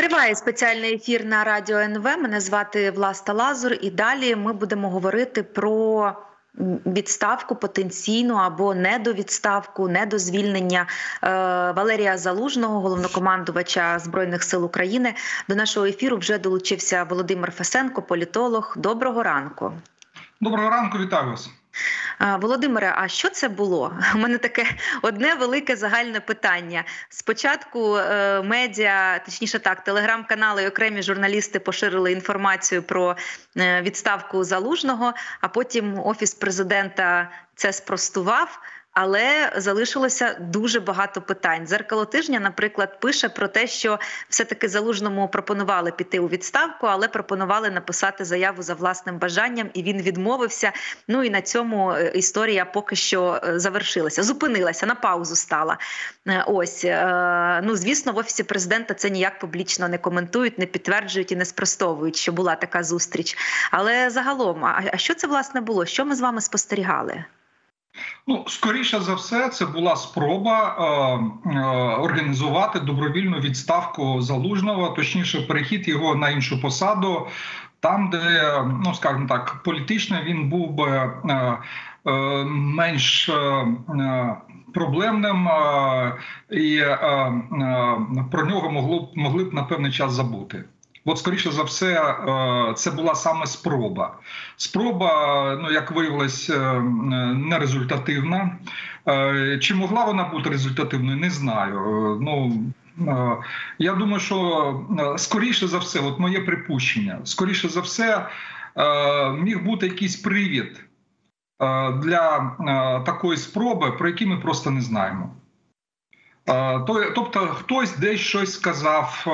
Триває спеціальний ефір на радіо НВ. Мене звати Власта Лазур, і далі ми будемо говорити про відставку потенційну або недовідставку, недозвільнення е, Валерія Залужного, головнокомандувача збройних сил України. До нашого ефіру вже долучився Володимир Фесенко, політолог. Доброго ранку. Доброго ранку, вітаю вас. Володимире, а що це було? У мене таке одне велике загальне питання. Спочатку е, медіа, точніше так, телеграм-канали і окремі журналісти поширили інформацію про е, відставку залужного, а потім офіс президента це спростував але залишилося дуже багато питань. Зеркало тижня, наприклад, пише про те, що все-таки залужному пропонували піти у відставку, але пропонували написати заяву за власним бажанням, і він відмовився. Ну і на цьому е, історія поки що е, завершилася. Зупинилася на паузу. Стала е, ось ну звісно, в офісі президента це ніяк публічно не коментують, не підтверджують і не спростовують, що була така зустріч. Але загалом, а що це власне було? Що ми з вами спостерігали? Ну, скоріше за все, це була спроба е, е, організувати добровільну відставку залужного, точніше, перехід його на іншу посаду, там, де ну скажімо так, політично він був би е, е, менш е, е проблемним, е, і е, про нього могло могли б на певний час забути. От, скоріше за все, е, це була саме спроба. Спроба, ну як виявилось, е, нерезультативна. Е, чи могла вона бути результативною? Не знаю. Ну я думаю, що скоріше за все, от моє припущення, скоріше за все, міг бути якийсь привід для такої спроби, про які ми просто не знаємо. Тобто хтось десь щось сказав,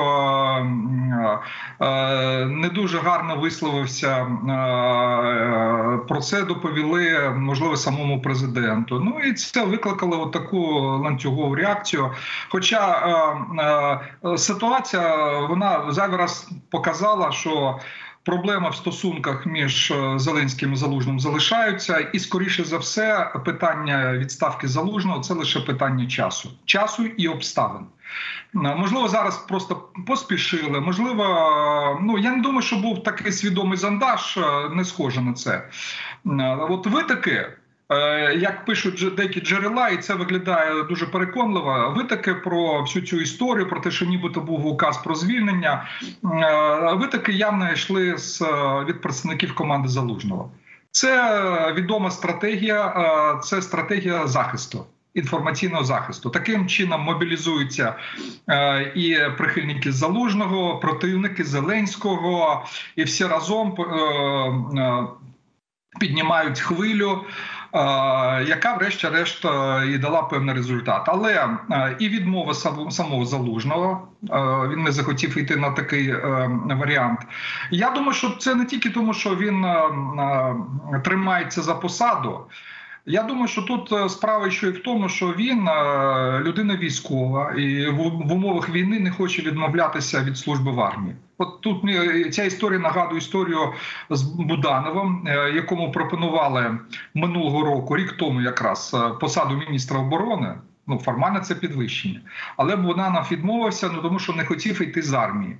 не дуже гарно висловився. Про це доповіли можливо самому президенту. Ну і це викликало таку ланцюгову реакцію. Хоча ситуація вона зайвий раз показала, що Проблема в стосунках між е, Зеленським і Залужним залишаються, і скоріше за все, питання відставки залужного це лише питання часу, часу і обставин. Е, можливо, зараз просто поспішили. Можливо, ну я не думаю, що був такий свідомий зандаж, е, не схоже на це. От витоки. Е, як пишуть деякі джерела, і це виглядає дуже переконливо. Витаки про всю цю історію, про те, що нібито був указ про звільнення. Е, витаки явно йшли з е, від представників команди залужного. Це відома стратегія, це стратегія захисту. Інформаційного захисту таким чином мобілізуються е, і прихильники залужного, противники Зеленського, і всі разом е, е, піднімають хвилю яка, врешті-решт, е, і дала певний результат. Але е, і відмова самого залужного е, він не захотів йти на такий варіант. Я думаю, що це не тільки тому, що він тримається за посаду. Я думаю, що тут е, справа ще й в тому, що він е, людина військова і в умовах війни не хоче відмовлятися від служби в армії. От тут ця історія нагадує історію з Будановим, е, якому пропонували минулого року, рік тому, якраз посаду міністра оборони. Ну формально це підвищення, але Буданов відмовився, ну тому що не хотів йти з армії.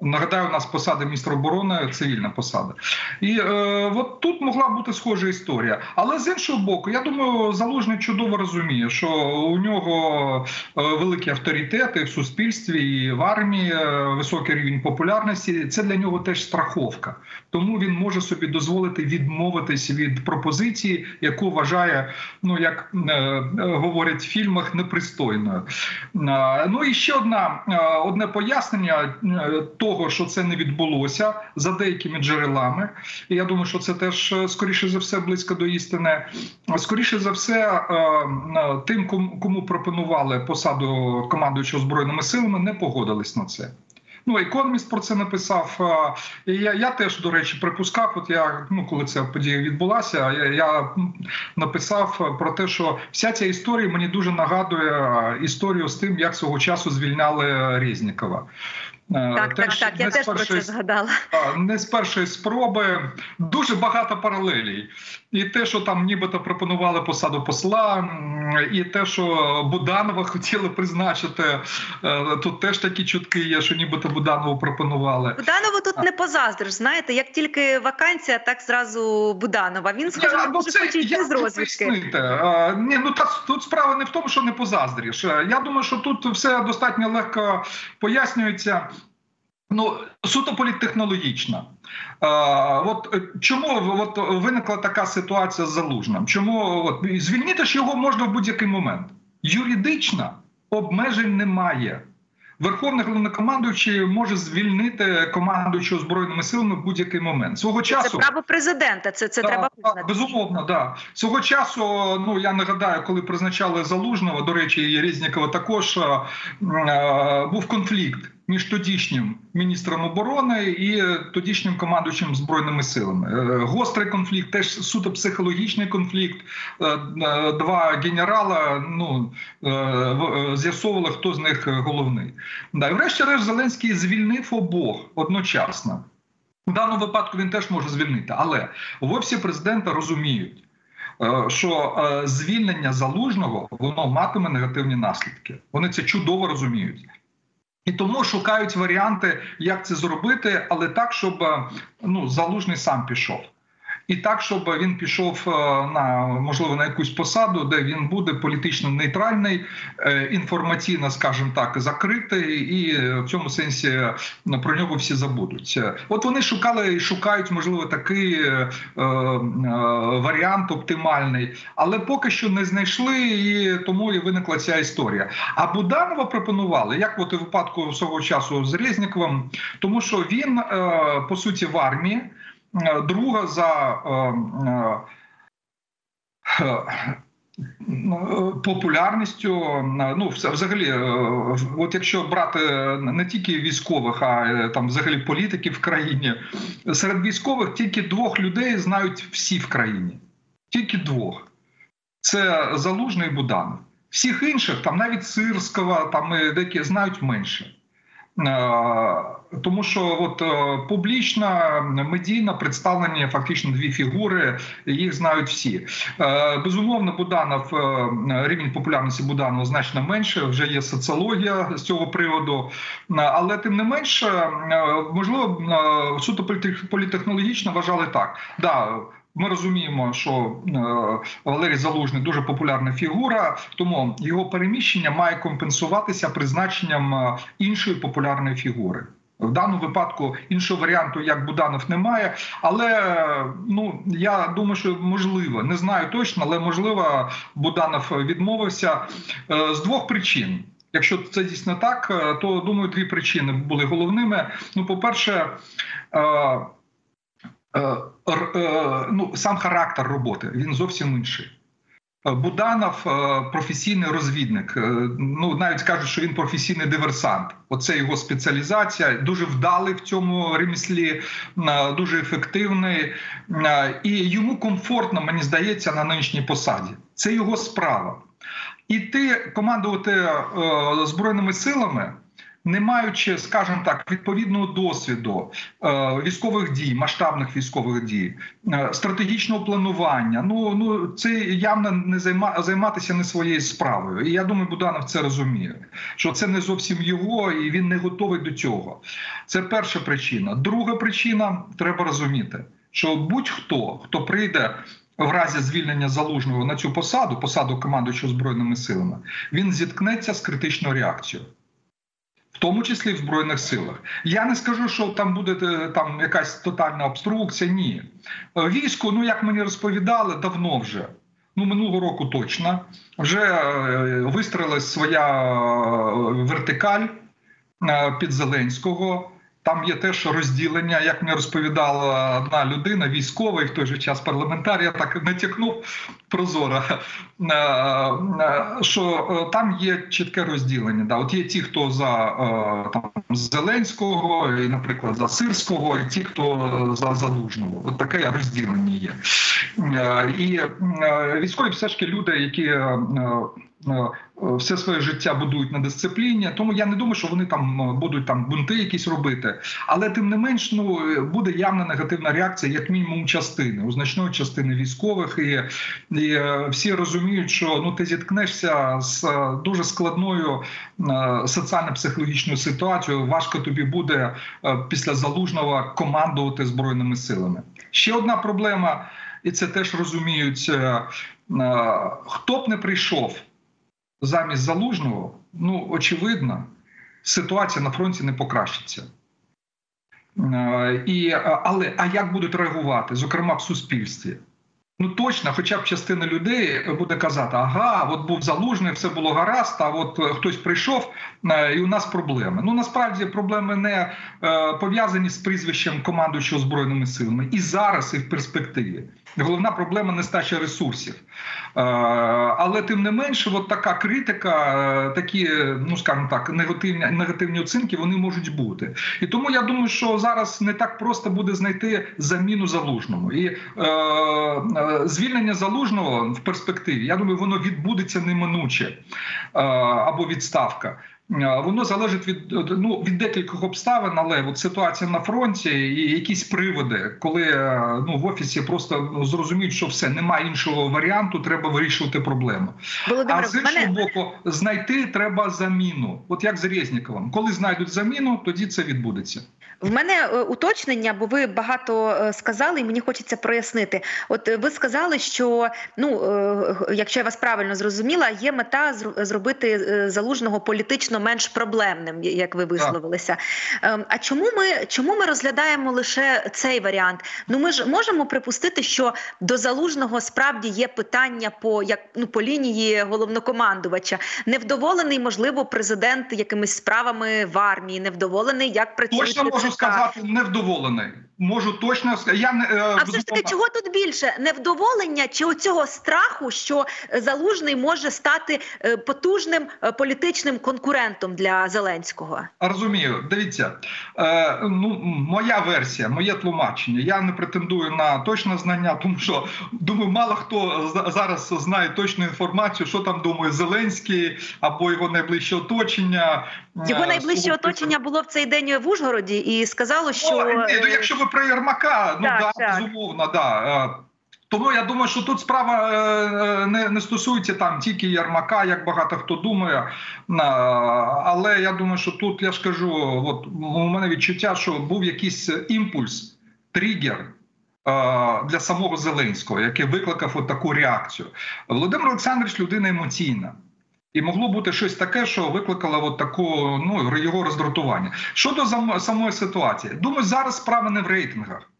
Нагадаю, у нас посада міністра оборони цивільна посада, і е, от тут могла бути схожа історія. Але з іншого боку, я думаю, залужний чудово розуміє, що у нього е, великі авторитети в суспільстві і в армії, е, високий рівень популярності. Це для нього теж страховка. Тому він може собі дозволити відмовитись від пропозиції, яку вважає, ну як е, говорять в фільмах, непристойною. Е, ну і ще одна е, одне пояснення. Е, того, що це не відбулося за деякими джерелами. І я думаю, що це теж е, скоріше за все близько до істини. Скоріше за все, е, е, тим, кому пропонували посаду командуючого збройними силами, не погодились на це. Ну, економіст про це написав. Я я теж, до речі, припускав. От я ну, коли ця подія відбулася, я я написав про те, що вся ця історія мені дуже нагадує історію з тим, як свого часу звільняли Резнікова. Е, Так, так, так. Я теж про це згадала. Не з першої спроби. Дуже багато паралелій. І те, що там нібито пропонували посаду посла, і те, що Буданова хотіли призначити. е, Тут теж такі чутки є, що нібито Буданову пропонували. Буданову тут не позаздриш. Знаєте, як тільки вакансія, так зразу Буданова. Він Ні, не ну, хоче йти з розвідки. пояснити? Е, Ні, ну та тут справа не в тому, що не позаздріш. Я думаю, що тут все достатньо легко пояснюється. Ну, суто політтехнологічна. Е, от е, чому от виникла така ситуація з залужним? Чому от звільнити ж його можна в будь-який момент? Юридично обмежень немає. Верховний головнокомандуючий може звільнити командуючого збройними силами в будь-який момент. Свого Це часу право президента. Це, це Так, треба визнати. безумовно, да свого часу. Ну я нагадаю, коли призначали залужного. До речі, і Резнікова також е, був конфлікт між тодішнім міністром оборони і тодішнім командуючим збройними силами. Е, Гострий конфлікт, теж суто психологічний конфлікт. Е, е, Два генерала ну е, е, з'ясовували, хто з них головний. Да, і врешті-решт Зеленський звільнив обох одночасно. В даному випадку він теж може звільнити, але в офісі президента розуміють, е, що е, звільнення залужного воно матиме негативні наслідки. Вони це чудово розуміють. І тому шукають варіанти, як це зробити, але так, щоб е, ну, залужний сам пішов. І так, щоб він пішов е, на можливо на якусь посаду, де він буде політично нейтральний, е, інформаційно, скажімо так, закритий, і е, в цьому сенсі е, про нього всі забудуть. От вони шукали і шукають, можливо, такий варіант оптимальний, але поки що не знайшли, і тому і виникла ця історія. А Буданова пропонували, як от у випадку свого часу з Резніковим, тому що він по суті в армії. Друга за е, е, е, популярністю. Ну, вз- взагалі, от якщо брати не тільки військових, а там взагалі політиків в країні, серед військових тільки двох людей знають всі в країні. Тільки двох. Це Залужний і Буданов. Всіх інших, там навіть Сирського, там деякі знають менше. Е, Тому що от е, публічно, медійно представлені фактично дві фігури, їх знають всі. Е, Безумовно, Буданов рівень популярності Буданова значно менше. Вже є соціологія з цього приводу, але тим не менше, можливо, суто політехнологічно вважали так. Да, ми розуміємо, що е, Валерій Залужний дуже популярна фігура, тому його переміщення має компенсуватися призначенням е, іншої популярної фігури. В даному випадку іншого варіанту, як Буданов, немає. Але е, ну я думаю, що можливо, не знаю точно, але можливо, Буданов відмовився з двох причин. Якщо це дійсно так, то думаю, дві причини були головними. Ну, по-перше, е, е, р- е, ну, сам характер роботи він зовсім інший. Е, Буданов е, професійний розвідник. Е, Ну навіть кажуть, що він професійний диверсант. Оце його спеціалізація. Дуже вдалий в цьому реміслі, е, дуже ефективний, Е, і йому комфортно, мені здається, на нинішній посаді. Це його справа. Іти командувати е, збройними силами. Не маючи, скажімо так, відповідного досвіду е, військових дій, масштабних військових дій, е, стратегічного планування, ну ну це явно не займа, займатися не своєю справою. І я думаю, Буданов це розуміє, що це не зовсім його, і він не готовий до цього. Це перша причина. Друга причина треба розуміти, що будь-хто хто прийде. В разі звільнення залужного на цю посаду, посаду командуючого збройними силами, він зіткнеться з критичною реакцією в тому числі в збройних силах. Я не скажу, що там буде е, там якась тотальна обструкція. Ні, Е, військо, ну як мені розповідали, давно вже. Ну, минулого року точно вже е, вистріла своя вертикаль під Зеленського. Там є теж розділення, як мені розповідала одна людина, військовий, в той же час парламентар, я так натякнув прозоро, е, е, що е, там є чітке розділення. Да. От є ті, хто за там, Зеленського, і, наприклад, за Сирського, і ті, хто за Залужного. От таке розділення є. І військові все ж таки люди, які все своє життя будують на дисципліні. Тому я не думаю, що вони там будуть там бунти якісь робити. Але тим не менш, ну буде явна негативна реакція, як мінімум, частини у значної частини військових, і, і всі розуміють, що ну ти зіткнешся з дуже складною соціально-психологічною ситуацією. Важко тобі буде після залужного командувати збройними силами. Ще одна проблема, і це теж розуміють. Хто б не прийшов замість залужного, ну очевидно, ситуація на фронті не покращиться. І, Але а як будуть реагувати, зокрема в суспільстві? Ну точно, хоча б частина людей буде казати: ага, от був залужний, все було гаразд. А от хтось прийшов, і у нас проблеми. Ну насправді проблеми не пов'язані з прізвищем командуючого збройними силами і зараз, і в перспективі. Головна проблема нестача ресурсів. Але тим не менше, от така критика, такі, ну скажімо так, негативні негативні оцінки вони можуть бути. І тому я думаю, що зараз не так просто буде знайти заміну залужному. І е, звільнення залужного в перспективі, я думаю, воно відбудеться неминуче е, або відставка. Воно залежить від ну від декількох обставин, але от ситуація на фронті і якісь приводи, коли ну в офісі просто ну, зрозуміють, що все немає іншого варіанту, треба вирішувати проблему. Володимир, а з іншого мене... боку, знайти треба заміну. От як з Резніковим. коли знайдуть заміну, тоді це відбудеться. В мене е, уточнення, бо ви багато е, сказали, і мені хочеться прояснити. От е, ви сказали, що ну якщо я вас правильно зрозуміла, є мета зробити залужного політично менш проблемним, як ви висловилися. Так. Ем, а чому ми чому ми розглядаємо лише цей варіант? Ну ми ж можемо припустити, що до залужного справді є питання по як ну по лінії головнокомандувача. Невдоволений, можливо, президент якимись справами в армії, невдоволений, як працює можу сказати невдоволений. Можу точно сказати. Я не е, а все ж таки, чого тут більше невдоволення чи оцього страху, що залужний може стати е, потужним е, політичним конкурентом для Зеленського? Розумію, дивіться, е, ну моя версія, моє тлумачення. Я не претендую на точне знання, тому що думаю, мало хто зараз знає точну інформацію, що там думає Зеленський або його найближче оточення. Його найближче оточення було в цей день в Ужгороді і сказало, що О, ні, ну, якщо ви про Єрмака, ну так, да, так. безумовно, да. Е, тому я думаю, що тут справа е, не не стосується там тільки Єрмака, як багато хто думає. Але я думаю, що тут я ж кажу, от у мене відчуття, що був якийсь імпульс, тригер. Для самого Зеленського, який викликав от таку реакцію, Володимир Олександрович людина емоційна. І могло бути щось таке, що викликало от таку ну його роздратування. Щодо самої ситуації, думаю, зараз справа не в рейтингах.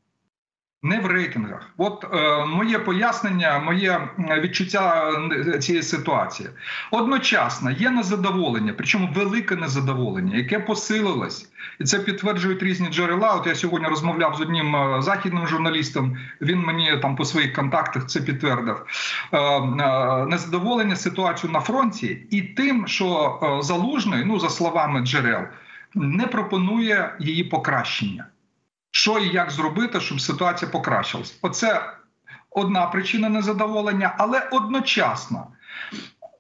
Не в рейтингах. От е, моє пояснення, моє відчуття цієї ситуації. Одночасно є незадоволення, причому велике незадоволення, яке посилилось, і це підтверджують різні джерела. От я сьогодні розмовляв з одним е, західним журналістом. Він мені там по своїх контактах це підтвердив. Е, е, незадоволення ситуацією на фронті і тим, що е, залужний, ну за словами джерел, не пропонує її покращення що і як зробити, щоб ситуація покращилась. Оце одна причина незадоволення, але одночасно.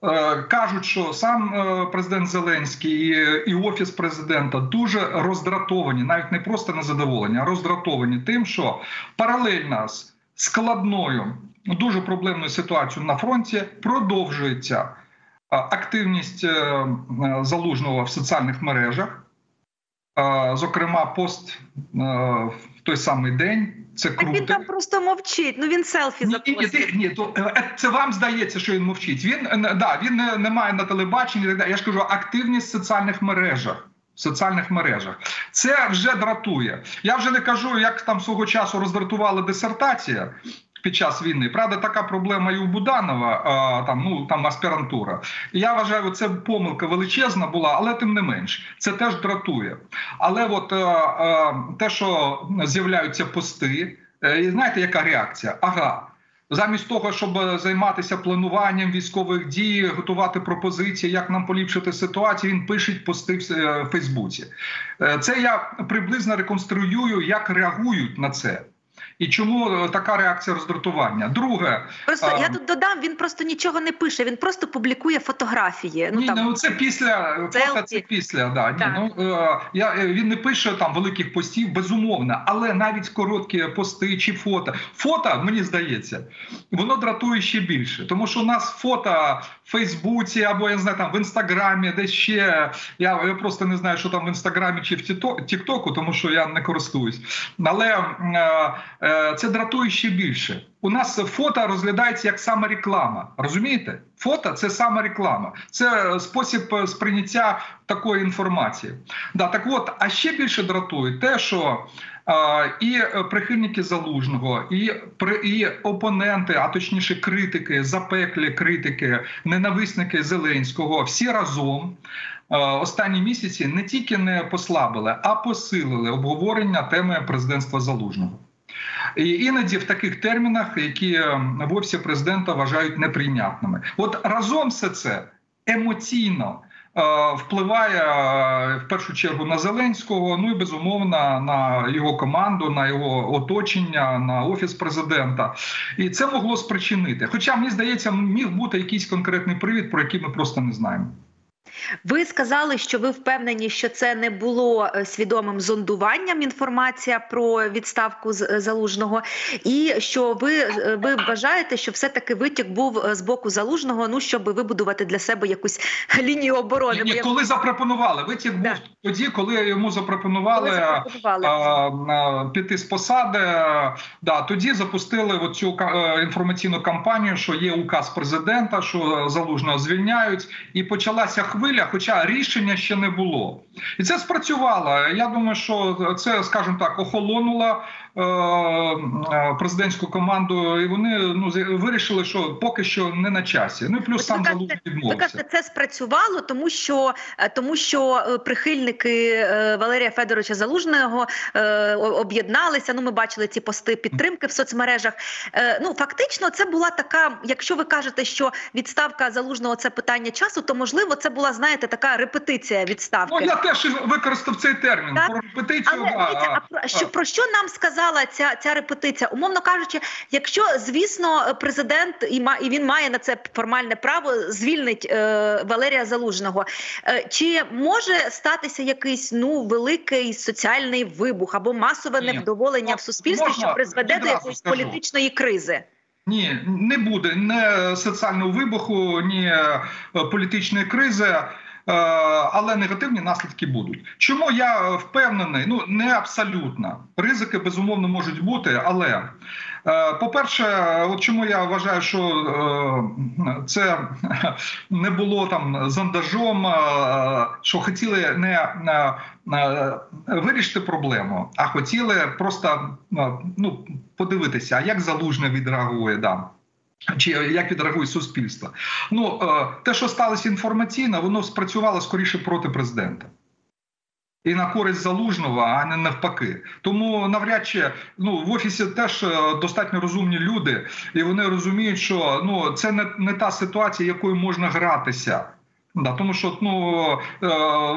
Е, кажуть, що сам е, президент Зеленський і офіс президента дуже роздратовані, навіть не просто незадоволені, а роздратовані тим, що паралельно з складною, дуже проблемною ситуацією на фронті продовжується е, активність залужного в соціальних мережах зокрема, пост в той самий день. Це круто. Він там просто мовчить. Ну він селфі запостив. Ні, ні, ні, то е, це вам здається, що він мовчить. Він е, да, він не, не має на телебаченні. Я ж кажу, активність в соціальних мережах. В соціальних мережах це вже дратує. Я вже не кажу, як там свого часу роздратувала дисертація під час війни. Правда, така проблема і у Буданова, там ну там аспірантура. я вважаю, це помилка величезна була, але тим не менш, це теж дратує. Але от е, е, те, що з'являються пости, е, і знаєте, яка реакція? Ага. Замість того, щоб займатися плануванням військових дій, готувати пропозиції, як нам поліпшити ситуацію, він пише пости в Фейсбуці. Це я приблизно реконструюю, як реагують на це. І чому е, така реакція роздратування? Друге, Просто А, я тут додам, він просто нічого не пише, він просто публікує фотографії. Ну ні, там ну це після фото, це після. Да, ні, ну е, я е, він не пише там великих постів, безумовно, але навіть короткі пости чи фото. Фото, мені здається, воно дратує ще більше, тому що у нас фото в Фейсбуці або я не знаю там в інстаграмі, десь ще я, я просто не знаю, що там в інстаграмі чи в Тіктоку, тому що я не користуюсь. Але е, е, це дратує ще більше. У нас фото розглядається як саме реклама. Розумієте? Фото це саме реклама, це е, спосіб е, сприйняття такої інформації. Да, так от, а ще більше дратує те, що е, і е, прихильники залужного, і і опоненти, а точніше, критики, запеклі критики, ненависники Зеленського, всі разом. е, Останні місяці не тільки не послабили, а посилили обговорення теми президентства залужного. І іноді в таких термінах, які е, в офісі президента вважають неприйнятними. От разом все це емоційно е, впливає е, в першу чергу на Зеленського, ну і безумовно на його команду, на його оточення, на офіс президента. І це могло спричинити. Хоча мені здається, міг бути якийсь конкретний привід, про який ми просто не знаємо. Ви сказали, що ви впевнені, що це не було е, свідомим зондуванням інформація про відставку е, залужного, і що ви, е, ви вважаєте, що все-таки витік був з боку залужного, ну щоб вибудувати для себе якусь лінію оборони. Ні, ні, коли запропонували, витік був Да. тоді, коли йому коли запропонували. запропонували. а, а, піти з посади. Да, тоді запустили оцю е, інформаційну кампанію, що є указ президента, що залужного звільняють, і почалася хвиля, хоча рішення ще не було. І це спрацювало. Я думаю, що це, скажімо так, охолонуло президентську команду, і вони ну вирішили, що поки що не на часі. Ну і плюс сам залужний кажете- Ви кажете, це спрацювало, тому що е, тому що е, прихильники е, Валерія Федоровича Залужного е, об'єдналися. Ну, ми бачили ці пости підтримки в соцмережах. Е, Ну фактично, це була така. Якщо ви кажете, що відставка залужного це питання часу, то можливо це була знаєте така репетиція відставки. Ну я теж використав цей термін Так, про репетицію. Але да, дивіться, а про що про що нам сказала ця ця репетиція? Умовно кажучи, якщо звісно президент і ма і він має на це формальне право звільнить е, Валерія Залужного, е, чи може статися якийсь ну великий соціальний вибух або масове Ні. невдоволення в суспільстві, Можна що призведе до якоїсь скажу. політичної кризи? Ні, не буде ні соціального вибуху, ні е, політичної кризи. Е, Але негативні наслідки будуть. Чому я впевнений? Ну не абсолютно. Ризики безумовно можуть бути, але е, по-перше, от чому я вважаю, що е, це не було там зондажом, е, що хотіли не е, е, вирішити проблему, а хотіли просто е, ну, подивитися, як залужне відреагує да. Чи як відреагує суспільство? Ну е, те, що сталося інформаційно, воно спрацювало скоріше проти президента. І на користь залужного, а не навпаки. Тому навряд чи ну в офісі теж е, достатньо розумні люди, і вони розуміють, що ну це не, не та ситуація, якою можна гратися. Да, тому що ну е,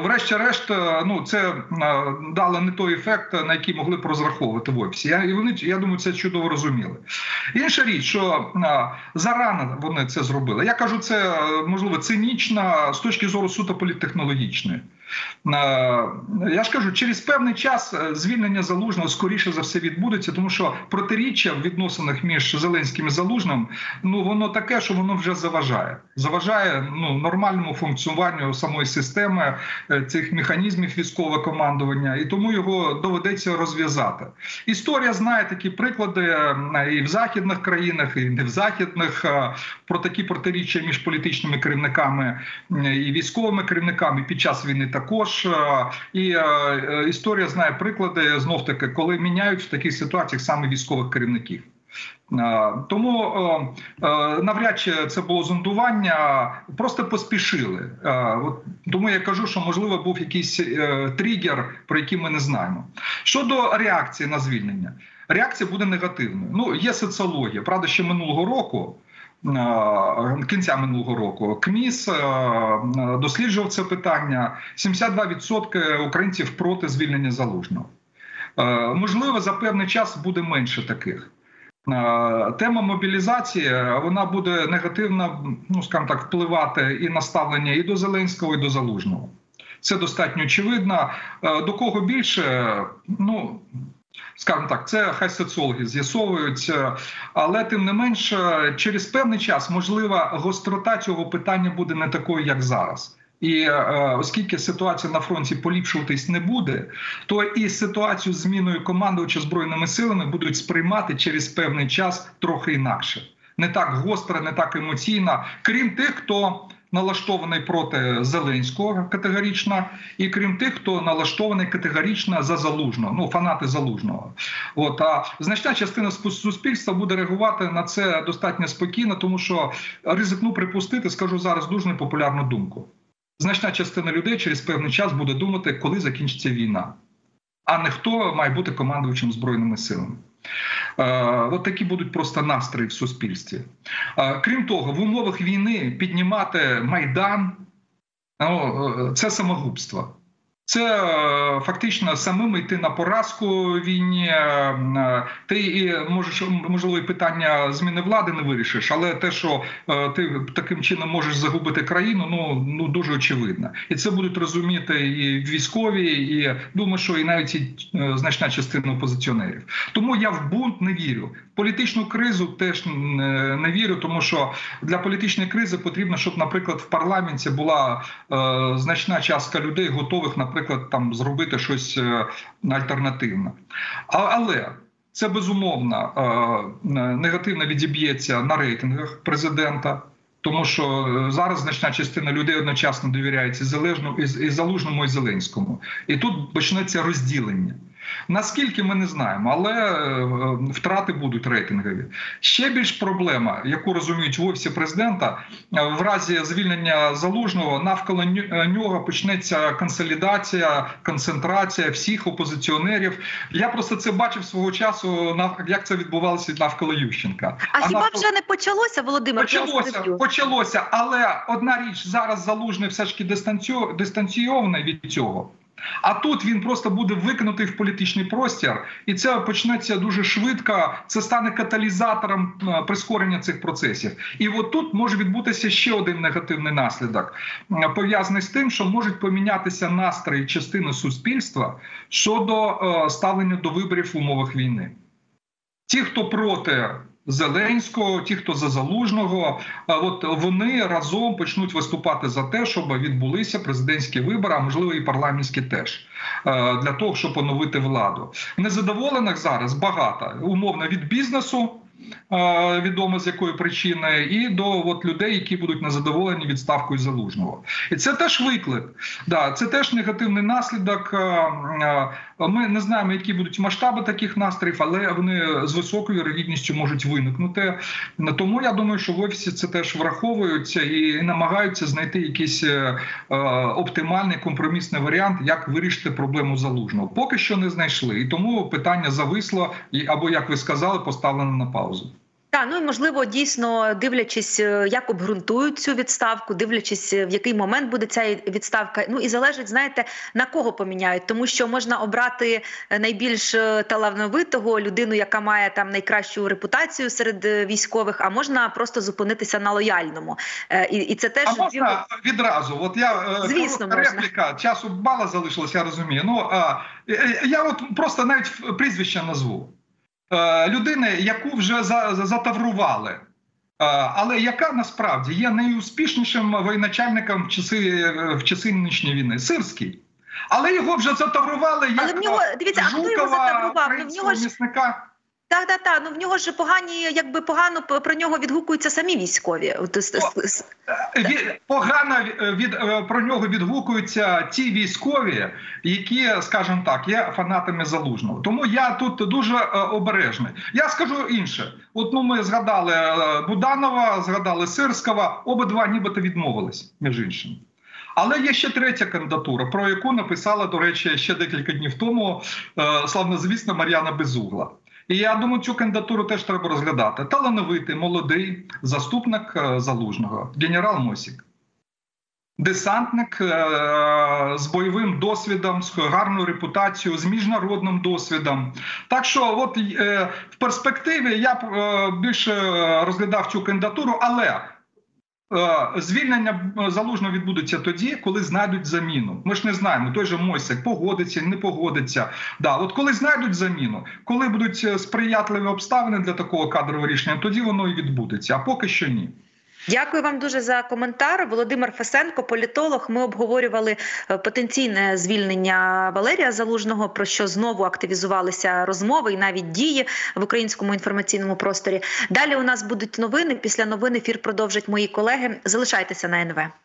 врешті-решт, е, ну це е, дало не той ефект, на який могли б розраховувати в офісі. Я, і вони я думаю, це чудово розуміли. Інша річ, що зарано вони це зробили. Я кажу, це можливо цинічно з точки зору суто політтехнологічної. Е, Я ж кажу, через певний час е, звільнення залужного скоріше за все відбудеться, тому що протиріччя в відносинах між Зеленським і Залужним, ну воно таке, що воно вже заважає. Заважає ну нормальному функціонуванню самої системи е, цих механізмів військового командування, і тому його доведеться розв'язати. Історія знає такі приклади і в західних країнах, і не в західних про такі протиріччя між політичними керівниками і військовими керівниками під час війни також. Е, І е, е, історія знає приклади знов таки, коли міняють в таких ситуаціях саме військових керівників. Тому навряд чи це було зондування, просто поспішили. Тому я кажу, що можливо був якийсь тригер, про який ми не знаємо. Щодо реакції на звільнення, реакція буде негативною. Ну є соціологія. Правда, ще минулого року. Е, Кінця минулого року КМІС е, досліджував це питання. 72% українців проти звільнення залужного. Е, Можливо, за певний час буде менше таких. Тема мобілізації вона буде негативно, ну скажімо так, впливати і на ставлення і до Зеленського, і до Залужного. Це достатньо очевидно. До кого більше, ну скажімо так, це хай соціологи з'ясовують, е, але тим не менш, е, через певний час можливо гострота цього питання буде не такою, як зараз. І е, оскільки ситуація на фронті поліпшуватись не буде, то і ситуацію з зміною командувача збройними силами будуть сприймати через певний час трохи інакше, не так гостро, не так емоційно, крім тих, хто налаштований проти Зеленського категорично, і крім тих, хто налаштований категорично за залужного, ну фанати залужного. От а значна частина суспільства буде реагувати на це достатньо спокійно, тому що ризикну припустити, скажу зараз дуже непопулярну думку. Значна частина людей через певний час буде думати, коли закінчиться війна, а не хто має бути командувачем збройними силами. От такі будуть просто настрої в суспільстві. Крім того, в умовах війни піднімати майдан ну, е, це самогубство. Це е, фактично самим йти на поразку війні. е, е, Ти і можеш можливо і питання зміни влади не вирішиш, але те, що ти таким чином можеш загубити країну, ну ну дуже очевидно, і це будуть розуміти і військові, і думаю, що і навіть і значна частина опозиціонерів. Тому я в бунт не вірю. Політичну кризу теж не, вірю, тому що для політичної кризи потрібно, щоб, наприклад, в парламенті була значна частка людей, готових, наприклад, там зробити щось е, альтернативне. Але це безумовно е, негативно відіб'ється на рейтингах президента. Тому що е, зараз значна частина людей одночасно довіряється залежному і залужному і Зеленському, і тут почнеться розділення. Наскільки ми не знаємо, але е, втрати будуть рейтингові. Ще більш проблема, яку розуміють в офісі президента, е, в разі звільнення залужного навколо е, нього почнеться консолідація, концентрація всіх опозиціонерів. Я просто це бачив свого часу, як це відбувалося навколо Ющенка. А хіба навколо- вже не почалося, Володимир? Почалося, почалося, але одна річ зараз залужний все ж таки дистанційований від цього. А тут він просто буде викинутий в політичний простір, і це почнеться дуже швидко. Це стане каталізатором е, прискорення цих процесів. І от тут може відбутися ще один негативний наслідок, е, пов'язаний з тим, що можуть помінятися настрої частини суспільства щодо е, ставлення до виборів в умовах війни. Ті, хто проти Зеленського, ті, хто за залужного, от вони разом почнуть виступати за те, щоб відбулися президентські вибори, а можливо і парламентські теж е, для того, щоб оновити владу. Незадоволених зараз багато умовно від бізнесу. е, Відомо з якої причини, і до от людей, які будуть незадоволені відставкою залужного, і це теж виклик. Да, це теж негативний наслідок. Ми не знаємо, які будуть масштаби таких настроїв, але вони з високою вірогідністю можуть виникнути. Тому я думаю, що в офісі це теж враховуються і намагаються знайти якийсь е, е, оптимальний компромісний варіант, як вирішити проблему залужного. Поки що не знайшли, і тому питання зависло, або як ви сказали, поставлено на паузу. Так, ну і можливо, дійсно дивлячись, е, як обґрунтують цю відставку, дивлячись, е, в який момент буде ця відставка. Ну і залежить, знаєте, на кого поміняють, тому що можна обрати е, найбільш талановитого людину, яка має там найкращу репутацію серед військових, а можна просто зупинитися на лояльному. І, і це теж А можна відразу? От я Звісно, коротка можна. часу мало залишилось, я розумію. Ну а я от просто навіть прізвище назву людини, яку вже за- за- затаврували. Е, Але яка насправді є найуспішнішим воєначальником в часи е, в часи нинішньої війни? Сирський. Але його вже затаврували як Але в нього дивіться, а хто його затаврував? Ну в нього ж місника. Так, так, так. Ну в нього ж погані, якби погано про нього відгукуються самі військові. От, с- Е, Від, погано е, від, е, про нього відгукуються ті військові, які, скажімо так, є фанатами залужного. Тому я тут дуже е, обережний. Я скажу інше: от ну ми згадали е, Буданова, згадали Сирського, обидва нібито відмовились, між іншим. Але є ще третя кандидатура, про яку написала, до речі, ще декілька днів тому е, славнозвісна Мар'яна Безугла. І я думаю, цю кандидатуру теж треба розглядати. Талановитий, молодий заступник е, залужного, генерал Мосік. Десантник е, з бойовим досвідом, з гарною репутацією, з міжнародним досвідом. Так що, от е, в перспективі я б більше розглядав цю кандидатуру, але звільнення залужно відбудеться тоді, коли знайдуть заміну. Ми ж не знаємо, той же Мойсик погодиться, не погодиться. Да, от коли знайдуть заміну, коли будуть е, сприятливі обставини для такого кадрового рішення, тоді воно і відбудеться. А поки що ні. Дякую вам дуже за коментар. Володимир Фесенко, політолог. Ми обговорювали е, потенційне звільнення Валерія Залужного, про що знову активізувалися розмови і навіть дії в українському інформаційному просторі. Далі у нас будуть новини. Після новин ефір продовжать мої колеги. Залишайтеся на НВ.